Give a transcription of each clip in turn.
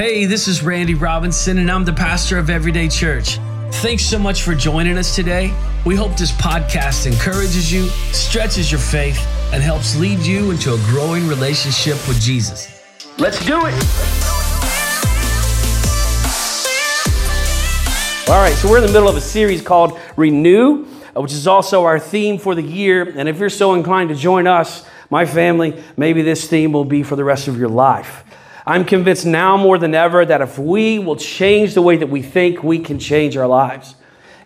Hey, this is Randy Robinson, and I'm the pastor of Everyday Church. Thanks so much for joining us today. We hope this podcast encourages you, stretches your faith, and helps lead you into a growing relationship with Jesus. Let's do it. All right, so we're in the middle of a series called Renew, uh, which is also our theme for the year. And if you're so inclined to join us, my family, maybe this theme will be for the rest of your life. I'm convinced now more than ever that if we will change the way that we think, we can change our lives.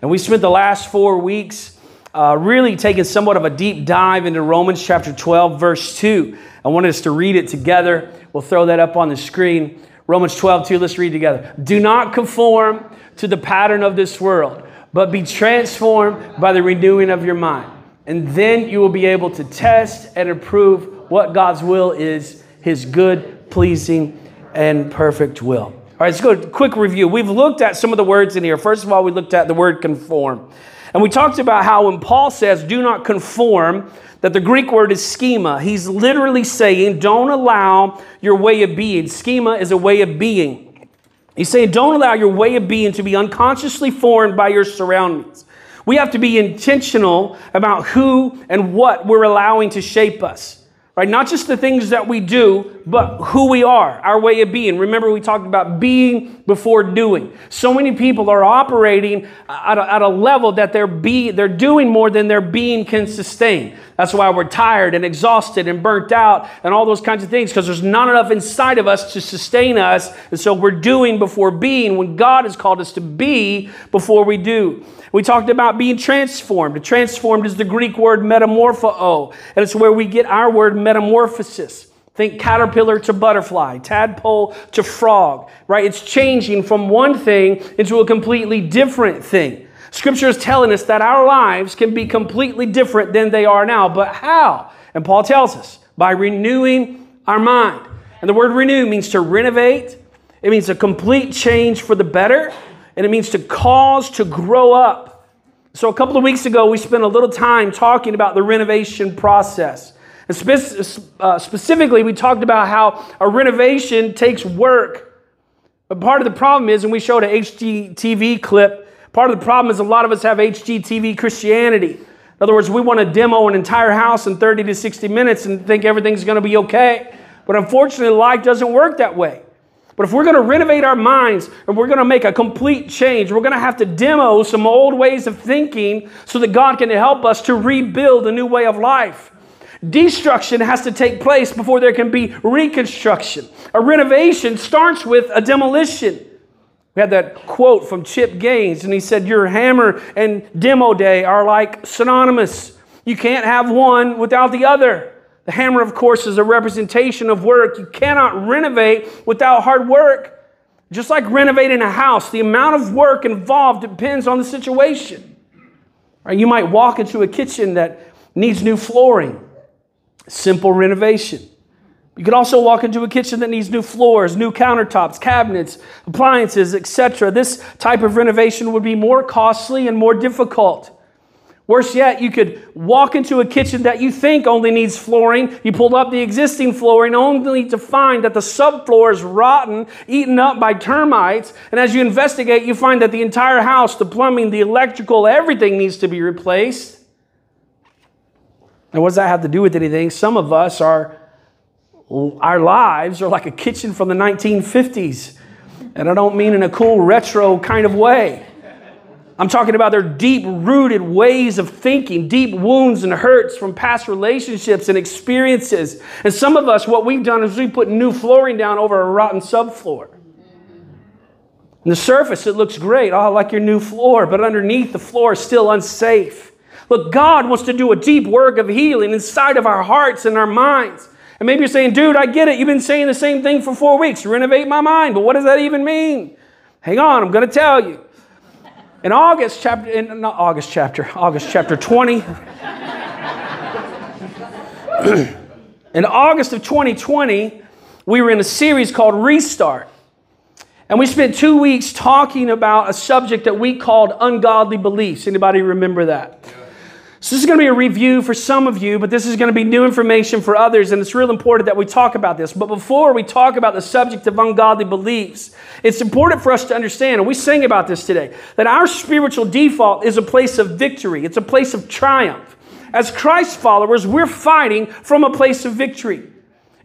And we spent the last four weeks uh, really taking somewhat of a deep dive into Romans chapter 12, verse 2. I wanted us to read it together. We'll throw that up on the screen. Romans 12, 2, let's read together. Do not conform to the pattern of this world, but be transformed by the renewing of your mind. And then you will be able to test and approve what God's will is, his good, pleasing, and perfect will. All right, let's go quick review. We've looked at some of the words in here. First of all, we looked at the word conform. And we talked about how when Paul says, do not conform, that the Greek word is schema. He's literally saying, don't allow your way of being. Schema is a way of being. He's saying, don't allow your way of being to be unconsciously formed by your surroundings. We have to be intentional about who and what we're allowing to shape us right? Not just the things that we do, but who we are, our way of being. Remember, we talked about being before doing. So many people are operating at a, at a level that they're, be, they're doing more than their being can sustain. That's why we're tired and exhausted and burnt out and all those kinds of things because there's not enough inside of us to sustain us. And so we're doing before being when God has called us to be before we do. We talked about being transformed. Transformed is the Greek word metamorpho, and it's where we get our word metamorphosis. Think caterpillar to butterfly, tadpole to frog, right? It's changing from one thing into a completely different thing. Scripture is telling us that our lives can be completely different than they are now. But how? And Paul tells us by renewing our mind. And the word renew means to renovate, it means a complete change for the better and it means to cause to grow up. So, a couple of weeks ago, we spent a little time talking about the renovation process. And uh, specifically, we talked about how a renovation takes work. But part of the problem is, and we showed an HGTV clip, part of the problem is a lot of us have HGTV Christianity. In other words, we want to demo an entire house in 30 to 60 minutes and think everything's going to be okay. But unfortunately, life doesn't work that way. But if we're going to renovate our minds and we're going to make a complete change, we're going to have to demo some old ways of thinking so that God can help us to rebuild a new way of life. Destruction has to take place before there can be reconstruction. A renovation starts with a demolition. We had that quote from Chip Gaines, and he said, Your hammer and demo day are like synonymous. You can't have one without the other. The hammer, of course, is a representation of work. You cannot renovate without hard work. Just like renovating a house, the amount of work involved depends on the situation. Right? You might walk into a kitchen that needs new flooring, simple renovation. You could also walk into a kitchen that needs new floors, new countertops, cabinets, appliances, etc. This type of renovation would be more costly and more difficult. Worse yet, you could walk into a kitchen that you think only needs flooring. You pull up the existing flooring only to find that the subfloor is rotten, eaten up by termites. And as you investigate, you find that the entire house, the plumbing, the electrical, everything needs to be replaced. And what does that have to do with anything? Some of us are, our lives are like a kitchen from the 1950s. And I don't mean in a cool retro kind of way. I'm talking about their deep rooted ways of thinking, deep wounds and hurts from past relationships and experiences. And some of us, what we've done is we put new flooring down over a rotten subfloor. The surface, it looks great. Oh, I like your new floor. But underneath, the floor is still unsafe. Look, God wants to do a deep work of healing inside of our hearts and our minds. And maybe you're saying, dude, I get it. You've been saying the same thing for four weeks. Renovate my mind. But what does that even mean? Hang on, I'm going to tell you. In August chapter, in, not August chapter, August chapter 20. in August of 2020, we were in a series called Restart. And we spent two weeks talking about a subject that we called ungodly beliefs. Anybody remember that? So, this is going to be a review for some of you, but this is going to be new information for others, and it's real important that we talk about this. But before we talk about the subject of ungodly beliefs, it's important for us to understand, and we sing about this today, that our spiritual default is a place of victory, it's a place of triumph. As Christ followers, we're fighting from a place of victory.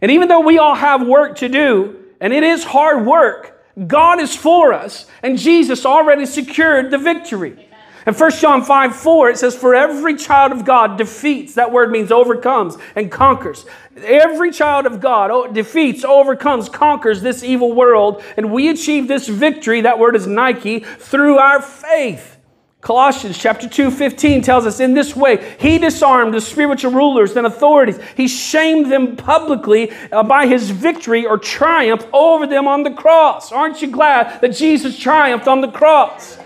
And even though we all have work to do, and it is hard work, God is for us, and Jesus already secured the victory. In 1 John 5 4, it says, For every child of God defeats, that word means overcomes and conquers. Every child of God defeats, overcomes, conquers this evil world, and we achieve this victory, that word is Nike, through our faith. Colossians chapter 2, 15 tells us in this way, he disarmed the spiritual rulers and authorities. He shamed them publicly uh, by his victory or triumph over them on the cross. Aren't you glad that Jesus triumphed on the cross?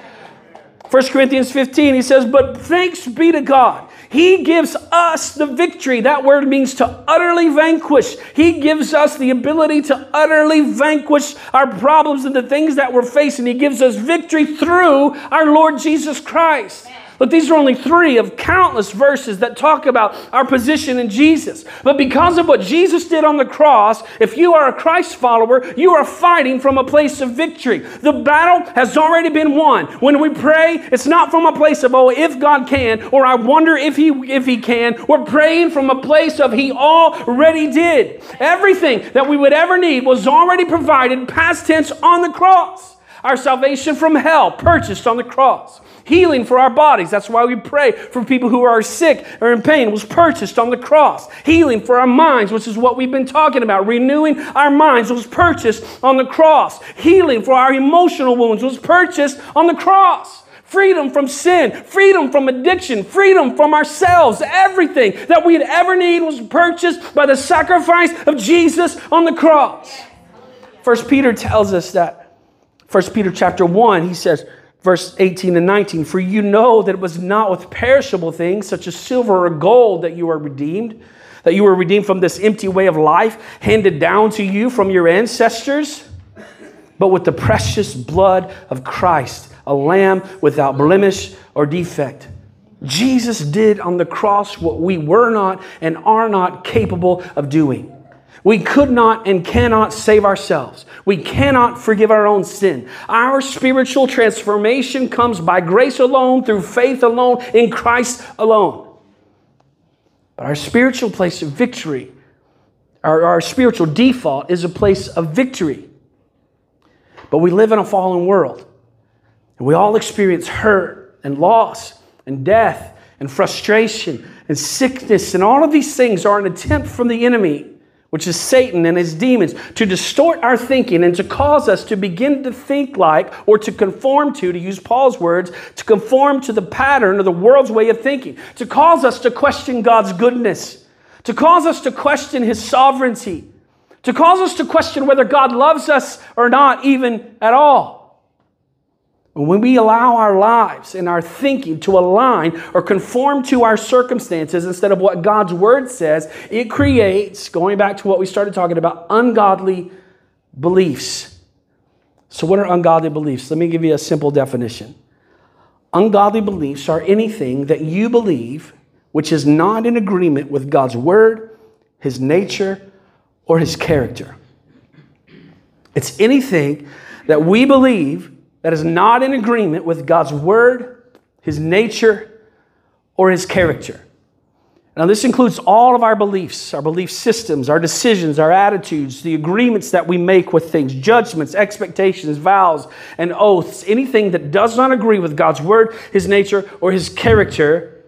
1 Corinthians 15, he says, But thanks be to God. He gives us the victory. That word means to utterly vanquish. He gives us the ability to utterly vanquish our problems and the things that we're facing. He gives us victory through our Lord Jesus Christ. But these are only three of countless verses that talk about our position in Jesus. But because of what Jesus did on the cross, if you are a Christ follower, you are fighting from a place of victory. The battle has already been won. When we pray, it's not from a place of, oh, if God can, or I wonder if He if He can. We're praying from a place of He already did. Everything that we would ever need was already provided, past tense, on the cross. Our salvation from hell, purchased on the cross healing for our bodies. That's why we pray for people who are sick or in pain, was purchased on the cross. Healing for our minds, which is what we've been talking about. Renewing our minds was purchased on the cross. Healing for our emotional wounds was purchased on the cross freedom from sin, freedom from addiction, freedom from ourselves. Everything that we'd ever need was purchased by the sacrifice of Jesus on the cross. First Peter tells us that. First Peter chapter 1, he says, verse 18 and 19 For you know that it was not with perishable things, such as silver or gold, that you are redeemed, that you were redeemed from this empty way of life handed down to you from your ancestors, but with the precious blood of Christ, a lamb without blemish or defect. Jesus did on the cross what we were not and are not capable of doing. We could not and cannot save ourselves. We cannot forgive our own sin. Our spiritual transformation comes by grace alone, through faith alone, in Christ alone. But our spiritual place of victory, our, our spiritual default, is a place of victory. But we live in a fallen world, and we all experience hurt and loss and death and frustration and sickness, and all of these things are an attempt from the enemy which is Satan and his demons, to distort our thinking and to cause us to begin to think like, or to conform to, to use Paul's words, to conform to the pattern of the world's way of thinking, to cause us to question God's goodness, to cause us to question his sovereignty, to cause us to question whether God loves us or not, even at all. When we allow our lives and our thinking to align or conform to our circumstances instead of what God's word says, it creates, going back to what we started talking about, ungodly beliefs. So, what are ungodly beliefs? Let me give you a simple definition. Ungodly beliefs are anything that you believe which is not in agreement with God's word, his nature, or his character. It's anything that we believe that is not in agreement with God's word, his nature, or his character. Now, this includes all of our beliefs, our belief systems, our decisions, our attitudes, the agreements that we make with things, judgments, expectations, vows, and oaths. Anything that does not agree with God's word, his nature, or his character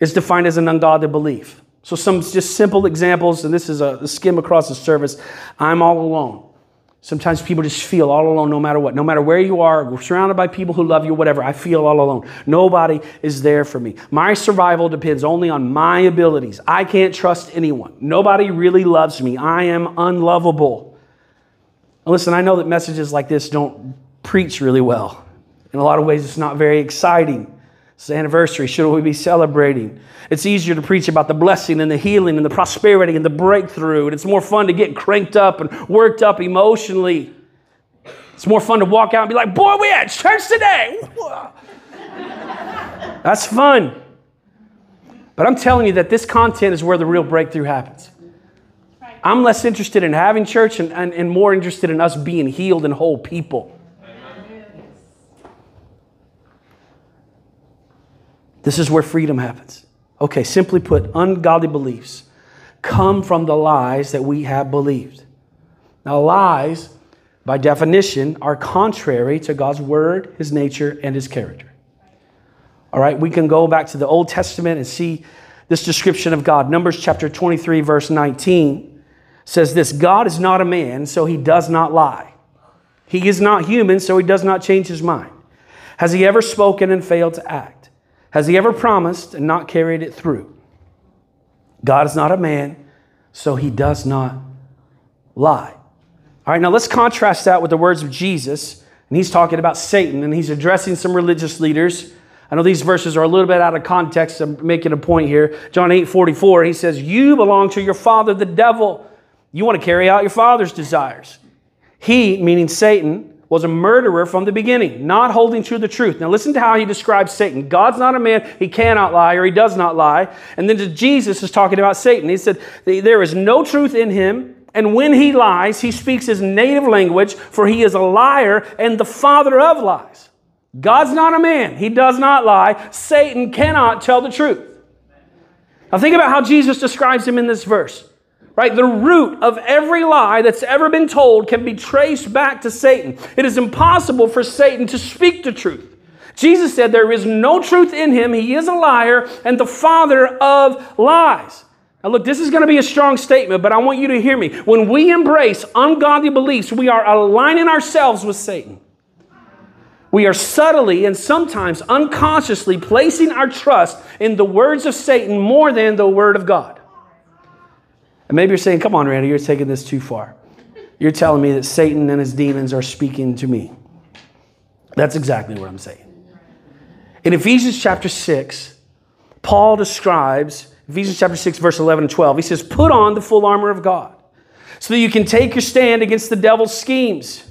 is defined as an ungodly belief. So, some just simple examples, and this is a, skim across the surface. I'm all alone. Sometimes people just feel all alone no matter what. No matter where you are, surrounded by people who love you, whatever, I feel all alone. Nobody is there for me. My survival depends only on my abilities. I can't trust anyone. Nobody really loves me. I am unlovable. Listen, I know that messages like this don't preach really well. In a lot of ways, it's not very exciting. It's the anniversary. Should we be celebrating? It's easier to preach about the blessing and the healing and the prosperity and the breakthrough. And it's more fun to get cranked up and worked up emotionally. It's more fun to walk out and be like, boy, we had church today. That's fun. But I'm telling you that this content is where the real breakthrough happens. I'm less interested in having church and, and, and more interested in us being healed and whole people. This is where freedom happens. Okay, simply put, ungodly beliefs come from the lies that we have believed. Now, lies, by definition, are contrary to God's word, his nature, and his character. All right, we can go back to the Old Testament and see this description of God. Numbers chapter 23, verse 19 says this God is not a man, so he does not lie. He is not human, so he does not change his mind. Has he ever spoken and failed to act? Has he ever promised and not carried it through? God is not a man, so he does not lie. All right, now let's contrast that with the words of Jesus. And he's talking about Satan and he's addressing some religious leaders. I know these verses are a little bit out of context. I'm making a point here. John 8 44, he says, You belong to your father, the devil. You want to carry out your father's desires. He, meaning Satan, was a murderer from the beginning, not holding to the truth. Now, listen to how he describes Satan. God's not a man, he cannot lie, or he does not lie. And then Jesus is talking about Satan. He said, There is no truth in him. And when he lies, he speaks his native language, for he is a liar and the father of lies. God's not a man. He does not lie. Satan cannot tell the truth. Now, think about how Jesus describes him in this verse right? The root of every lie that's ever been told can be traced back to Satan. It is impossible for Satan to speak the truth. Jesus said there is no truth in him. He is a liar and the father of lies. Now, look, this is going to be a strong statement, but I want you to hear me. When we embrace ungodly beliefs, we are aligning ourselves with Satan. We are subtly and sometimes unconsciously placing our trust in the words of Satan more than the word of God. And maybe you're saying, come on, Randy, you're taking this too far. You're telling me that Satan and his demons are speaking to me. That's exactly what I'm saying. In Ephesians chapter 6, Paul describes, Ephesians chapter 6, verse 11 and 12, he says, Put on the full armor of God so that you can take your stand against the devil's schemes.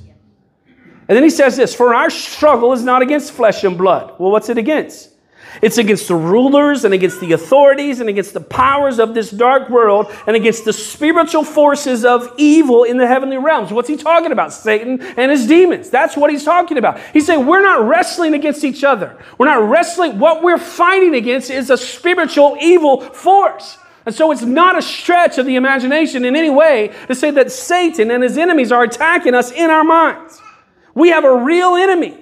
And then he says this For our struggle is not against flesh and blood. Well, what's it against? It's against the rulers and against the authorities and against the powers of this dark world and against the spiritual forces of evil in the heavenly realms. What's he talking about? Satan and his demons. That's what he's talking about. He's saying we're not wrestling against each other. We're not wrestling. What we're fighting against is a spiritual evil force. And so it's not a stretch of the imagination in any way to say that Satan and his enemies are attacking us in our minds. We have a real enemy.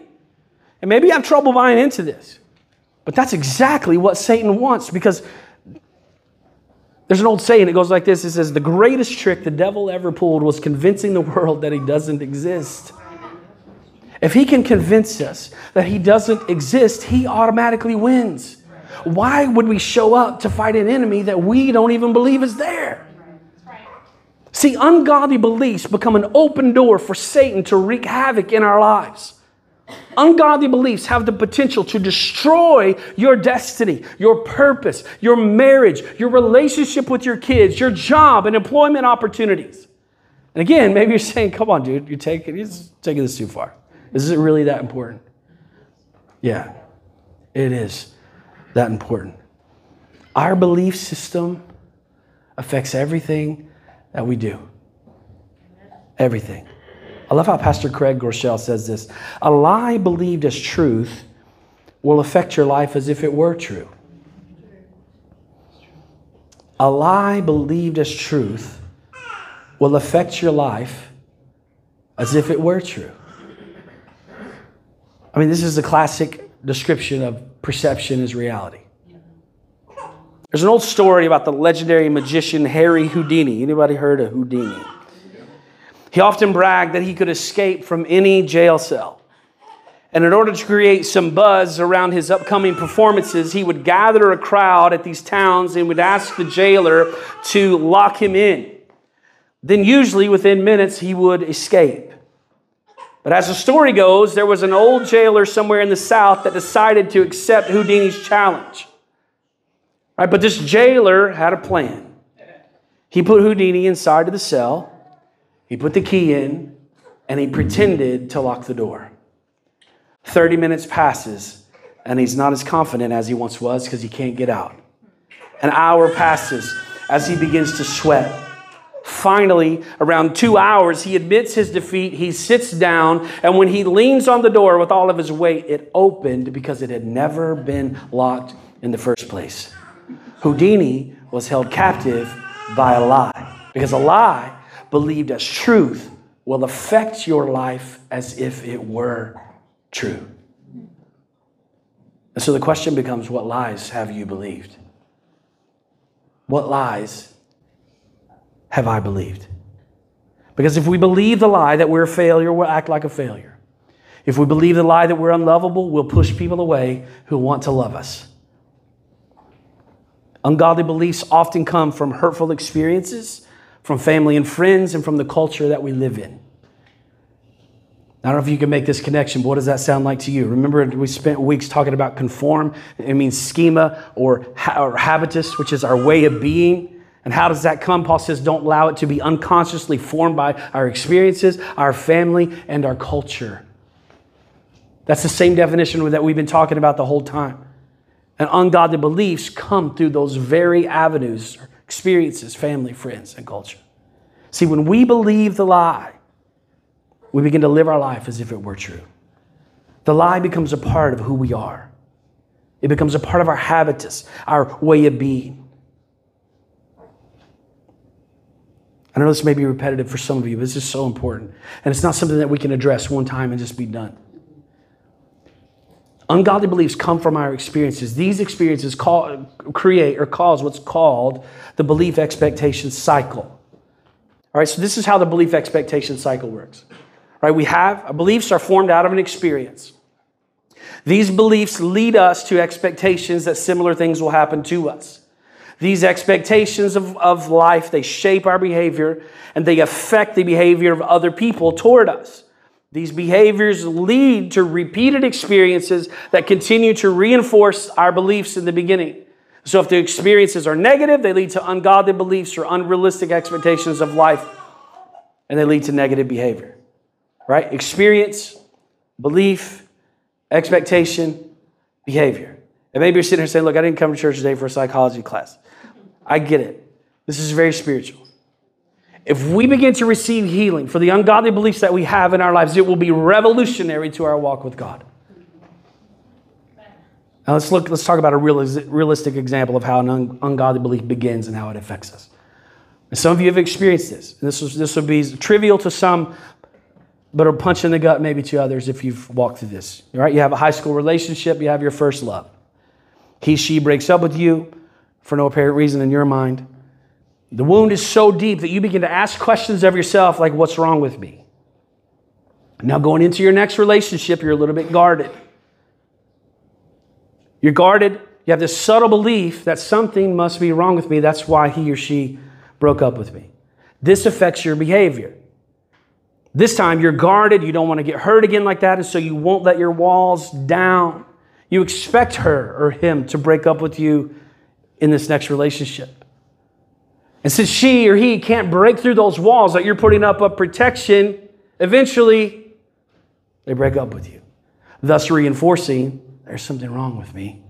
And maybe you have trouble buying into this. But that's exactly what Satan wants because there's an old saying, it goes like this it says, The greatest trick the devil ever pulled was convincing the world that he doesn't exist. If he can convince us that he doesn't exist, he automatically wins. Why would we show up to fight an enemy that we don't even believe is there? See, ungodly beliefs become an open door for Satan to wreak havoc in our lives. Ungodly beliefs have the potential to destroy your destiny, your purpose, your marriage, your relationship with your kids, your job, and employment opportunities. And again, maybe you're saying, come on, dude, you're taking, you're taking this too far. Is it really that important? Yeah, it is that important. Our belief system affects everything that we do. Everything. I love how Pastor Craig Groeschel says this A lie believed as truth will affect your life as if it were true. A lie believed as truth will affect your life as if it were true. I mean, this is a classic description of perception as reality. There's an old story about the legendary magician Harry Houdini. Anybody heard of Houdini? He often bragged that he could escape from any jail cell. And in order to create some buzz around his upcoming performances, he would gather a crowd at these towns and would ask the jailer to lock him in. Then, usually within minutes, he would escape. But as the story goes, there was an old jailer somewhere in the South that decided to accept Houdini's challenge. Right, but this jailer had a plan. He put Houdini inside of the cell he put the key in and he pretended to lock the door. 30 minutes passes and he's not as confident as he once was because he can't get out. An hour passes as he begins to sweat. Finally, around two hours, he admits his defeat. He sits down, and when he leans on the door with all of his weight, it opened because it had never been locked in the first place. Houdini was held captive by a lie because a lie believed as truth will affect your life as if it were true. And so the question becomes what lies have you believed? What lies have I believed? Because if we believe the lie that we're a failure, we'll act like a failure. If we believe the lie that we're unlovable, we'll push people away who want to love us. Ungodly beliefs often come from hurtful experiences, from family and friends, and from the culture that we live in. I don't know if you can make this connection, but what does that sound like to you? Remember, we spent weeks talking about conform. It means schema or, or habitus, which is our way of being. And how does that come? Paul says, don't allow it to be unconsciously formed by our experiences, our family, and our culture. That's the same definition that we've been talking about the whole time. And ungodly beliefs come through those very avenues experiences, family, friends, and culture. See, when we believe the lie, we begin to live our life as if it were true. The lie becomes a part of who we are, it becomes a part of our habitus, our way of being. I know this may be repetitive for some of you, but this is so important. And it's not something that we can address one time and just be done. Ungodly beliefs come from our experiences. These experiences call, create or cause what's called the belief expectation cycle. All right, so this is how the belief expectation cycle works. All right, we have beliefs are formed out of an experience. These beliefs lead us to expectations that similar things will happen to us. These expectations of, of life, they shape our behavior and they affect the behavior of other people toward us. These behaviors lead to repeated experiences that continue to reinforce our beliefs in the beginning. So, if the experiences are negative, they lead to ungodly beliefs or unrealistic expectations of life, and they lead to negative behavior. Right? Experience, belief, expectation, behavior. And maybe you're sitting here saying, Look, I didn't come to church today for a psychology class. I get it. This is very spiritual. If we begin to receive healing for the ungodly beliefs that we have in our lives, it will be revolutionary to our walk with God. Now let's look. Let's talk about a realistic example of how an ungodly belief begins and how it affects us. And some of you have experienced this. And this was this would be trivial to some, but a punch in the gut maybe to others if you've walked through this. All right, you have a high school relationship. You have your first love. He she breaks up with you for no apparent reason in your mind. The wound is so deep that you begin to ask questions of yourself like, what's wrong with me? Now, going into your next relationship, you're a little bit guarded. You're guarded. You have this subtle belief that something must be wrong with me. That's why he or she broke up with me. This affects your behavior. This time you're guarded. You don't want to get hurt again like that, and so you won't let your walls down. You expect her or him to break up with you in this next relationship. And since she or he can't break through those walls that you're putting up of protection, eventually they break up with you, thus reinforcing there's something wrong with me.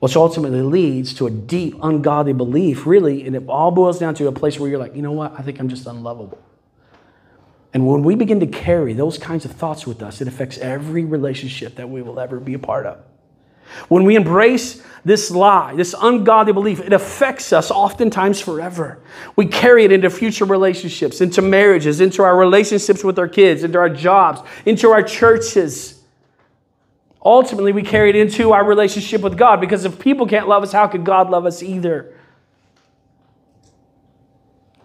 Which ultimately leads to a deep, ungodly belief, really, and it all boils down to a place where you're like, you know what, I think I'm just unlovable. And when we begin to carry those kinds of thoughts with us, it affects every relationship that we will ever be a part of. When we embrace this lie, this ungodly belief, it affects us oftentimes forever. We carry it into future relationships, into marriages, into our relationships with our kids, into our jobs, into our churches. Ultimately, we carry it into our relationship with God because if people can't love us, how could God love us either?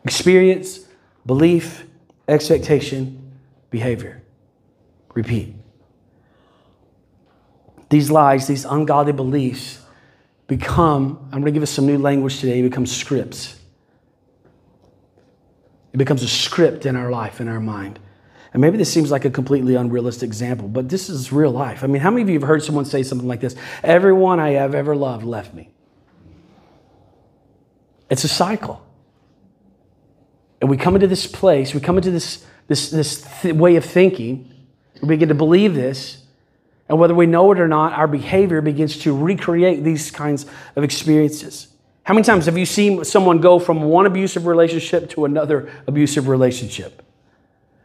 Experience, belief, expectation, behavior. Repeat. These lies, these ungodly beliefs become, I'm going to give us some new language today, become scripts. It becomes a script in our life, in our mind. And maybe this seems like a completely unrealistic example, but this is real life. I mean, how many of you have heard someone say something like this? Everyone I have ever loved left me. It's a cycle. And we come into this place, we come into this, this, this th- way of thinking, we begin to believe this, and whether we know it or not, our behavior begins to recreate these kinds of experiences. How many times have you seen someone go from one abusive relationship to another abusive relationship?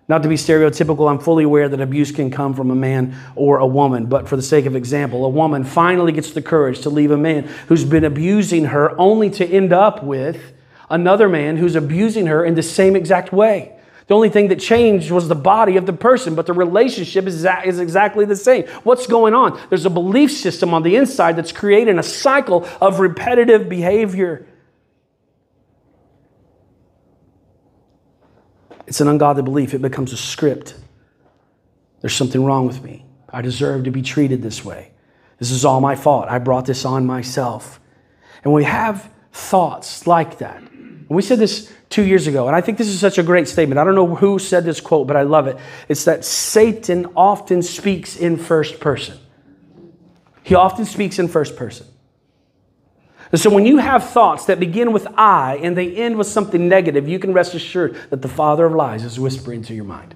Not to be stereotypical, I'm fully aware that abuse can come from a man or a woman, but for the sake of example, a woman finally gets the courage to leave a man who's been abusing her only to end up with another man who's abusing her in the same exact way. The only thing that changed was the body of the person, but the relationship is, is exactly the same. What's going on? There's a belief system on the inside that's creating a cycle of repetitive behavior. It's an ungodly belief. It becomes a script. There's something wrong with me. I deserve to be treated this way. This is all my fault. I brought this on myself. And we have thoughts like that. And we said this two years ago, and I think this is such a great statement. I don't know who said this quote, but I love it. It's that Satan often speaks in first person. He often speaks in first person. And so when you have thoughts that begin with I and they end with something negative, you can rest assured that the father of lies is whispering to your mind.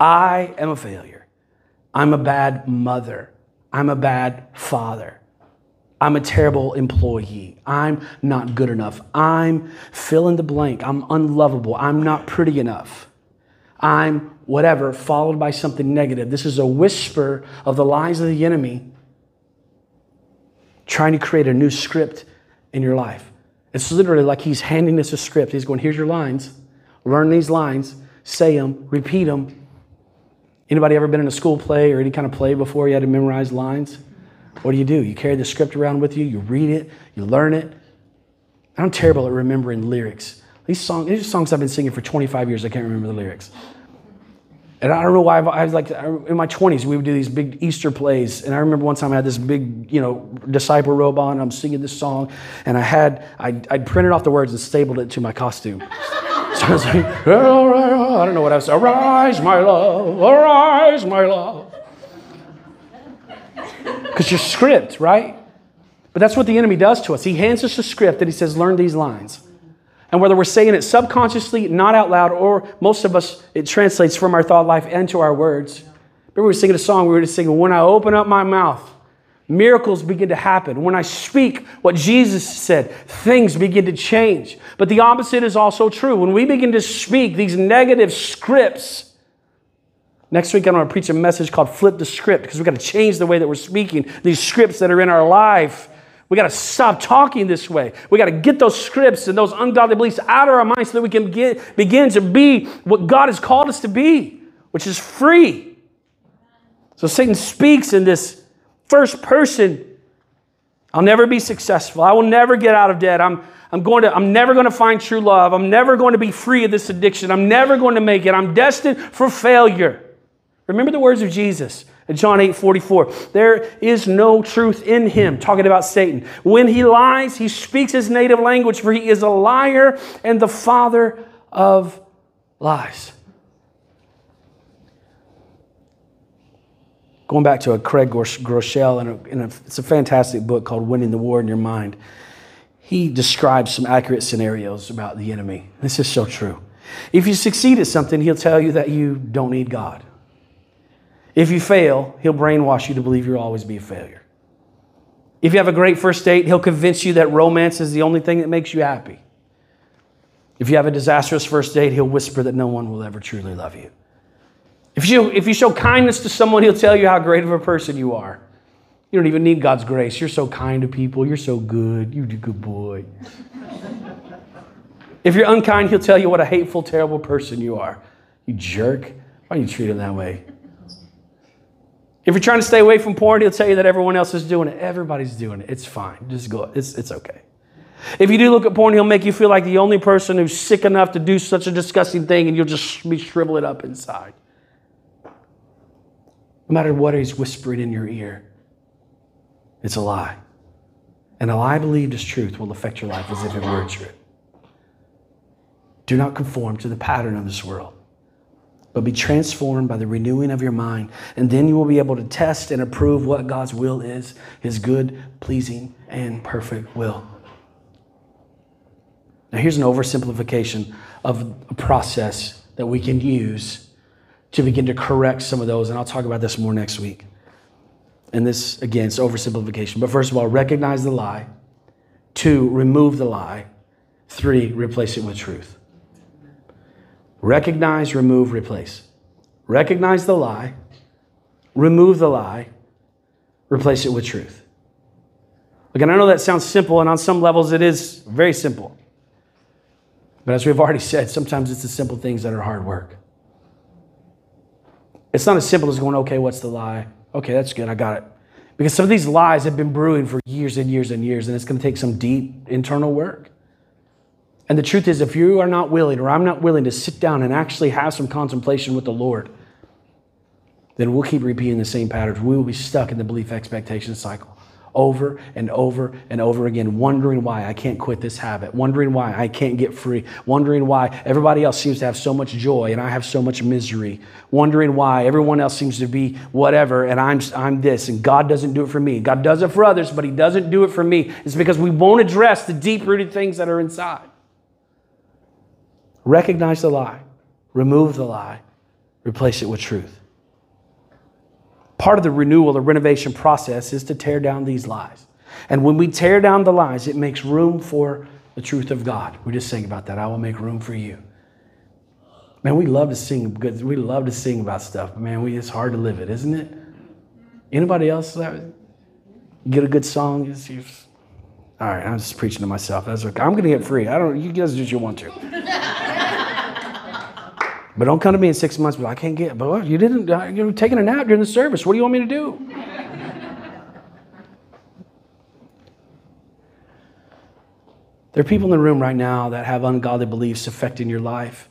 I am a failure. I'm a bad mother. I'm a bad father. I'm a terrible employee. I'm not good enough. I'm fill in the blank. I'm unlovable. I'm not pretty enough. I'm whatever, followed by something negative. This is a whisper of the lies of the enemy trying to create a new script in your life. It's literally like he's handing us a script. He's going, here's your lines. Learn these lines, say them, repeat them. Anybody ever been in a school play or any kind of play before you had to memorize lines? What do you do? You carry the script around with you, you read it, you learn it. I'm terrible at remembering lyrics. These songs, these are songs I've been singing for 25 years, I can't remember the lyrics. And I don't know why I was like in my 20s we would do these big Easter plays, and I remember one time I had this big you know disciple robe on, and I'm singing this song, and I had I I'd printed off the words and stapled it to my costume. So I was like, I don't know what I was. Arise, my love, arise, my love. Because your script, right? But that's what the enemy does to us. He hands us a script and he says, learn these lines. And whether we're saying it subconsciously, not out loud, or most of us, it translates from our thought life into our words. Remember, we were singing a song, we were just singing, When I open up my mouth, miracles begin to happen. When I speak what Jesus said, things begin to change. But the opposite is also true. When we begin to speak these negative scripts, next week I'm going to preach a message called Flip the Script because we've got to change the way that we're speaking these scripts that are in our life we got to stop talking this way. We got to get those scripts and those ungodly beliefs out of our minds so that we can get, begin to be what God has called us to be, which is free. So Satan speaks in this first person. I'll never be successful. I will never get out of debt. I'm, I'm, going to, I'm never going to find true love. I'm never going to be free of this addiction. I'm never going to make it. I'm destined for failure. Remember the words of Jesus. In John 8 44. There is no truth in him, talking about Satan. When he lies, he speaks his native language, for he is a liar and the father of lies. Going back to a Craig Groeschel, and, it's a fantastic book called Winning the War in Your Mind. He describes some accurate scenarios about the enemy. This is so true. If you succeed at something, he'll tell you that you don't need God. If you fail, he'll brainwash you to believe you'll always be a failure. If you have a great first date, he'll convince you that romance is the only thing that makes you happy. If you have a disastrous first date, he'll whisper that no one will ever truly love you. If you, if you show kindness to someone, he'll tell you how great of a person you are. You don't even need God's grace. You're so kind to people. You're so good. You're a good boy. if you're unkind, he'll tell you what a hateful, terrible person you are. You jerk. Why do you treat him that way? If you're trying to stay away from porn, he'll tell you that everyone else is doing it. Everybody's doing it. It's fine. Just go. It's, it's okay. If you do look at porn, he'll make you feel like the only person who's sick enough to do such a disgusting thing, and you'll just be shriveling up inside. No matter what he's whispering in your ear, it's a lie. And a lie believed as truth will affect your life as if it were true. Do not conform to the pattern of this world but be transformed by the renewing of your mind. And then you will be able to test and approve what God's will is his good, pleasing, and perfect will. Now, here's an oversimplification of a process that we can use to begin to correct some of those. And I'll talk about this more next week. And this, again, it's oversimplification. But first of all, recognize the lie. Two, remove the lie. Three, replace it with truth. Recognize, remove, replace. Recognize the lie, remove the lie, replace it with truth. Again, I know that sounds simple, and on some levels it is very simple. But as we've already said, sometimes it's the simple things that are hard work. It's not as simple as going, okay, what's the lie? Okay, that's good, I got it. Because some of these lies have been brewing for years and years and years, and it's going to take some deep internal work. And the truth is, if you are not willing, or I'm not willing to sit down and actually have some contemplation with the Lord, then we'll keep repeating the same patterns. We will be stuck in the belief expectation cycle over and over and over again, wondering why I can't quit this habit, wondering why I can't get free, wondering why everybody else seems to have so much joy and I have so much misery, wondering why everyone else seems to be whatever and I'm, I'm this and God doesn't do it for me. God does it for others, but He doesn't do it for me. It's because we won't address the deep rooted things that are inside. Recognize the lie, remove the lie, replace it with truth. Part of the renewal or renovation process is to tear down these lies. And when we tear down the lies, it makes room for the truth of God. We just sing about that. I will make room for you. Man, we love to sing good. We love to sing about stuff, man, we, it's hard to live it, isn't it? Anybody else get a good song? All right, I'm just preaching to myself. That's okay. I'm going to get free. I don't. You guys do what you want to. But don't come to me in six months, but I can't get, but you didn't, uh, you're taking a nap during the service. What do you want me to do? there are people in the room right now that have ungodly beliefs affecting your life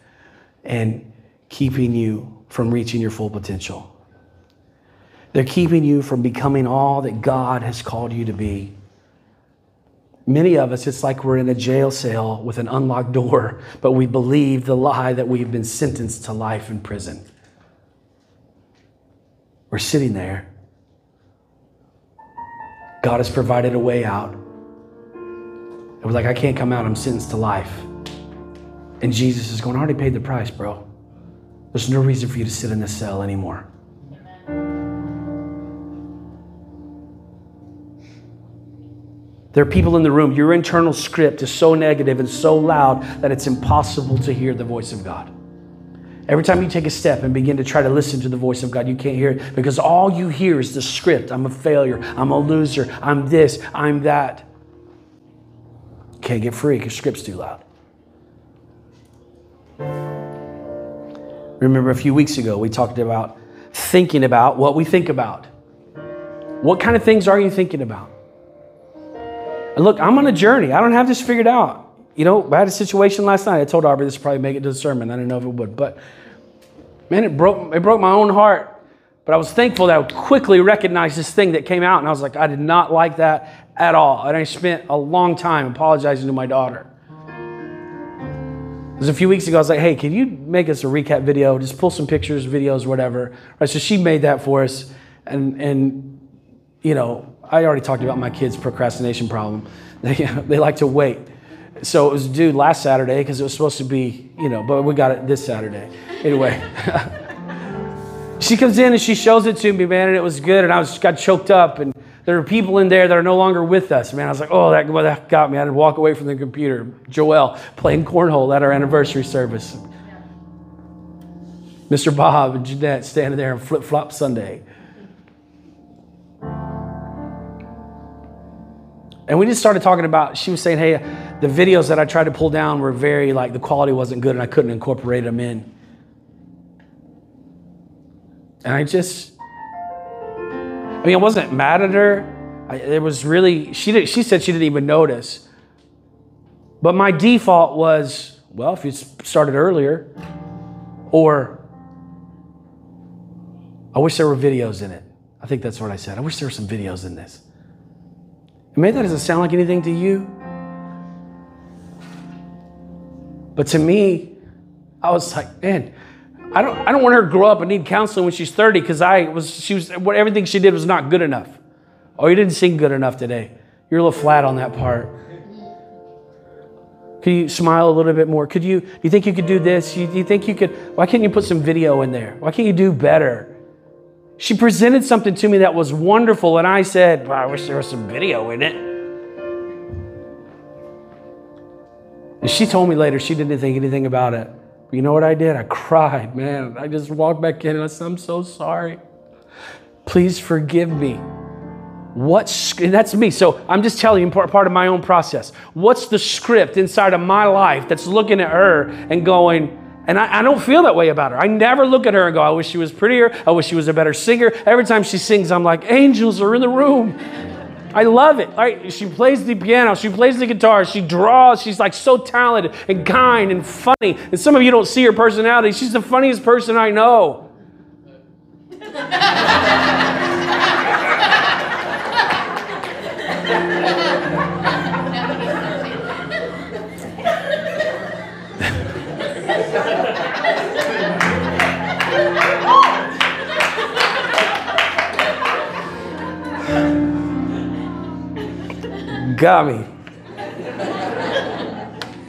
and keeping you from reaching your full potential. They're keeping you from becoming all that God has called you to be. Many of us, it's like we're in a jail cell with an unlocked door, but we believe the lie that we've been sentenced to life in prison. We're sitting there. God has provided a way out. And we're like, I can't come out, I'm sentenced to life. And Jesus is going, I already paid the price, bro. There's no reason for you to sit in this cell anymore. There are people in the room, your internal script is so negative and so loud that it's impossible to hear the voice of God. Every time you take a step and begin to try to listen to the voice of God, you can't hear it because all you hear is the script. I'm a failure. I'm a loser. I'm this. I'm that. Can't get free because script's too loud. Remember a few weeks ago, we talked about thinking about what we think about. What kind of things are you thinking about? Look, I'm on a journey. I don't have this figured out. You know, I had a situation last night. I told Aubrey this would probably make it to the sermon. I didn't know if it would, but man, it broke it broke my own heart. But I was thankful that I quickly recognized this thing that came out, and I was like, I did not like that at all. And I spent a long time apologizing to my daughter. It was a few weeks ago. I was like, "Hey, can you make us a recap video? Just pull some pictures, videos, whatever." Right. So she made that for us, and and you know, I already talked about my kids' procrastination problem. They, they like to wait. So it was due last Saturday because it was supposed to be, you know, but we got it this Saturday. Anyway, she comes in and she shows it to me, man, and it was good. And I was got choked up. And there are people in there that are no longer with us, man. I was like, oh, that, well, that got me. I had to walk away from the computer. Joel playing cornhole at our anniversary service. Mr. Bob and Jeanette standing there in flip flop Sunday. And we just started talking about, she was saying, hey, the videos that I tried to pull down were very, like, the quality wasn't good and I couldn't incorporate them in. And I just, I mean, I wasn't mad at her. I, it was really, she, did, she said she didn't even notice. But my default was, well, if you started earlier, or I wish there were videos in it. I think that's what I said. I wish there were some videos in this. And maybe that doesn't sound like anything to you. But to me, I was like, man, I don't, I don't want her to grow up and need counseling when she's 30 because I was, she was, what, everything she did was not good enough. Oh, you didn't sing good enough today. You're a little flat on that part. Could you smile a little bit more? Could you, do you think you could do this? Do you, you think you could, why can't you put some video in there? Why can't you do better? She presented something to me that was wonderful, and I said, well, I wish there was some video in it. And she told me later she didn't think anything about it. But you know what I did? I cried, man. I just walked back in and I said, I'm so sorry. Please forgive me. What's, that's me. So I'm just telling you part of my own process. What's the script inside of my life that's looking at her and going, and I, I, don't feel that way about her. I never look at her and go, I wish she was prettier. I wish she was a better singer. Every time she sings, I'm like, angels are in the room. I love it. Right? She plays the piano, she plays the guitar, she draws. She's like so talented and kind and funny. And some of you don't see her personality. She's the funniest person I know. Got me.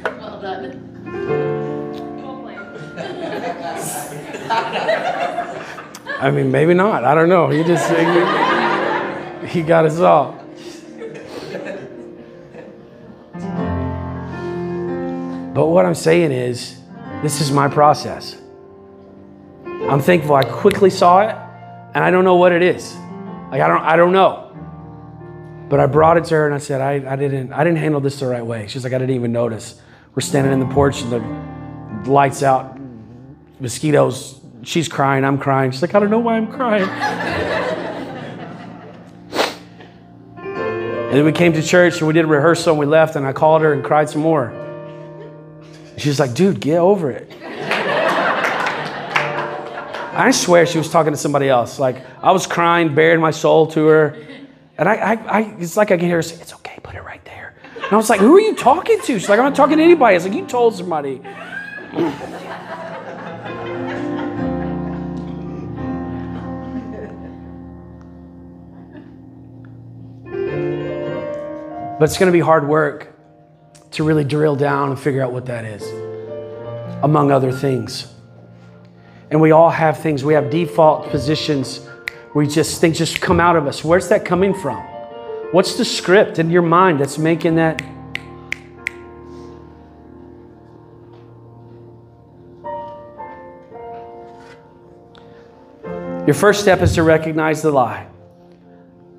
Well done. I mean, maybe not. I don't know. He just he, he got us all. But what I'm saying is, this is my process. I'm thankful I quickly saw it, and I don't know what it is. Like I don't, I don't know. But I brought it to her and I said, I, I, didn't, I didn't handle this the right way. She's like, I didn't even notice. We're standing in the porch and the lights out, mosquitoes. She's crying, I'm crying. She's like, I don't know why I'm crying. and then we came to church and we did a rehearsal and we left and I called her and cried some more. She's like, dude, get over it. I swear she was talking to somebody else. Like, I was crying, baring my soul to her. And I, I, I, it's like I can hear her say, it's okay, put it right there. And I was like, who are you talking to? She's like, I'm not talking to anybody. I was like, you told somebody. but it's going to be hard work to really drill down and figure out what that is, among other things. And we all have things, we have default positions we just things just come out of us. Where's that coming from? What's the script in your mind that's making that? Your first step is to recognize the lie.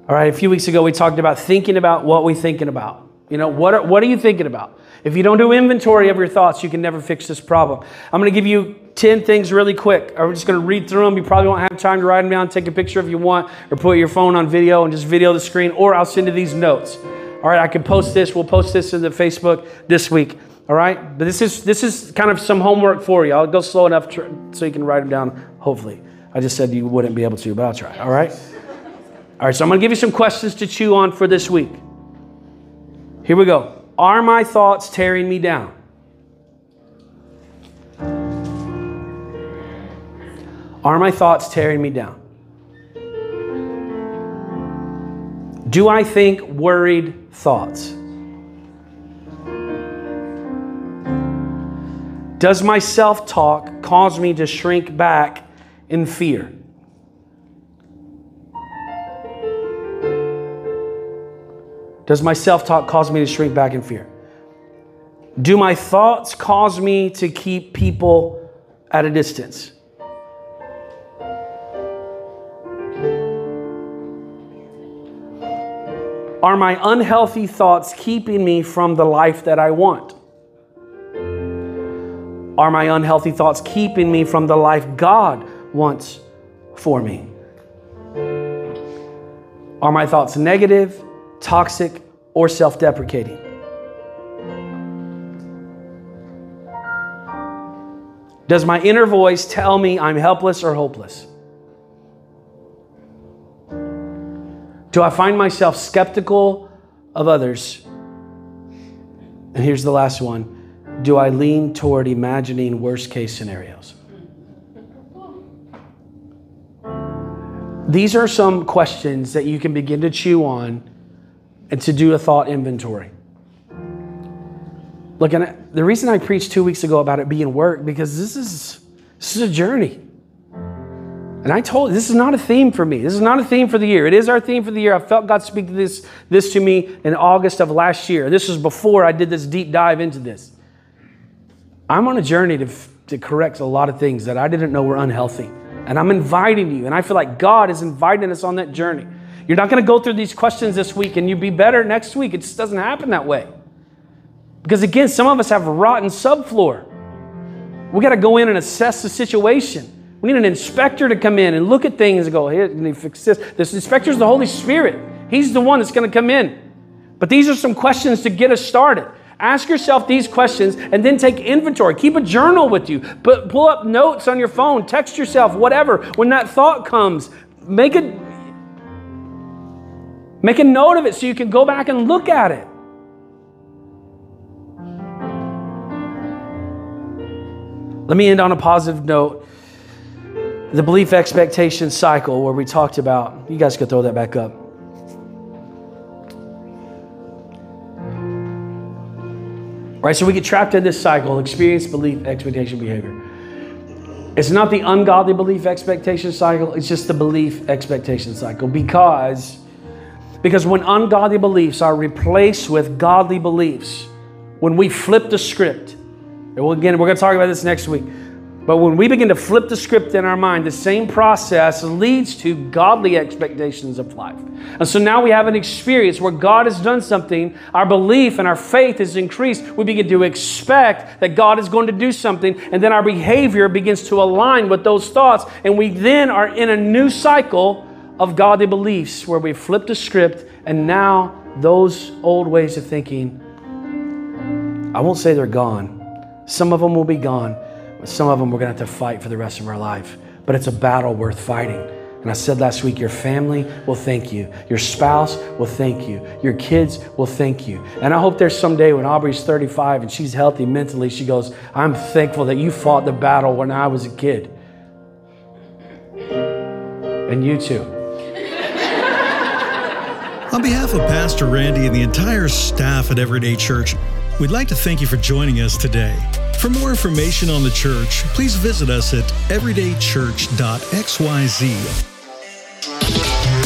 All right, a few weeks ago we talked about thinking about what we're thinking about. You know, what are, what are you thinking about? If you don't do inventory of your thoughts, you can never fix this problem. I'm going to give you 10 things really quick. I'm just going to read through them. You probably won't have time to write them down. Take a picture if you want, or put your phone on video and just video the screen, or I'll send you these notes. All right, I can post this. We'll post this in the Facebook this week. All right, but this is this is kind of some homework for you. I'll go slow enough so you can write them down. Hopefully, I just said you wouldn't be able to, but I'll try. All right. All right, so I'm going to give you some questions to chew on for this week. Here we go. Are my thoughts tearing me down? Are my thoughts tearing me down? Do I think worried thoughts? Does my self talk cause me to shrink back in fear? Does my self talk cause me to shrink back in fear? Do my thoughts cause me to keep people at a distance? Are my unhealthy thoughts keeping me from the life that I want? Are my unhealthy thoughts keeping me from the life God wants for me? Are my thoughts negative, toxic, or self deprecating? Does my inner voice tell me I'm helpless or hopeless? Do I find myself skeptical of others? And here's the last one Do I lean toward imagining worst case scenarios? These are some questions that you can begin to chew on and to do a thought inventory. Look, and the reason I preached two weeks ago about it being work because this is this is a journey. And I told this is not a theme for me. This is not a theme for the year. It is our theme for the year. I felt God speak this, this to me in August of last year. This was before I did this deep dive into this. I'm on a journey to, to correct a lot of things that I didn't know were unhealthy. And I'm inviting you, and I feel like God is inviting us on that journey. You're not going to go through these questions this week and you be better next week. It just doesn't happen that way. Because again, some of us have rotten subfloor. We got to go in and assess the situation. We need an inspector to come in and look at things and go, here, fix this. This inspector is the Holy Spirit. He's the one that's going to come in. But these are some questions to get us started. Ask yourself these questions and then take inventory. Keep a journal with you. But pull up notes on your phone, text yourself, whatever. When that thought comes, make a make a note of it so you can go back and look at it. Let me end on a positive note. The belief expectation cycle, where we talked about, you guys could throw that back up. Right, so we get trapped in this cycle experience, belief, expectation, behavior. It's not the ungodly belief expectation cycle, it's just the belief expectation cycle because because when ungodly beliefs are replaced with godly beliefs, when we flip the script, and again, we're going to talk about this next week. But when we begin to flip the script in our mind, the same process leads to godly expectations of life. And so now we have an experience where God has done something, our belief and our faith is increased. We begin to expect that God is going to do something, and then our behavior begins to align with those thoughts. And we then are in a new cycle of godly beliefs where we flip the script, and now those old ways of thinking, I won't say they're gone some of them will be gone, some of them we're going to have to fight for the rest of our life. But it's a battle worth fighting. And I said last week, your family will thank you. Your spouse will thank you. Your kids will thank you. And I hope there's someday when Aubrey's 35 and she's healthy mentally, she goes, I'm thankful that you fought the battle when I was a kid. And you too. On behalf of Pastor Randy and the entire staff at Everyday Church, We'd like to thank you for joining us today. For more information on the church, please visit us at everydaychurch.xyz.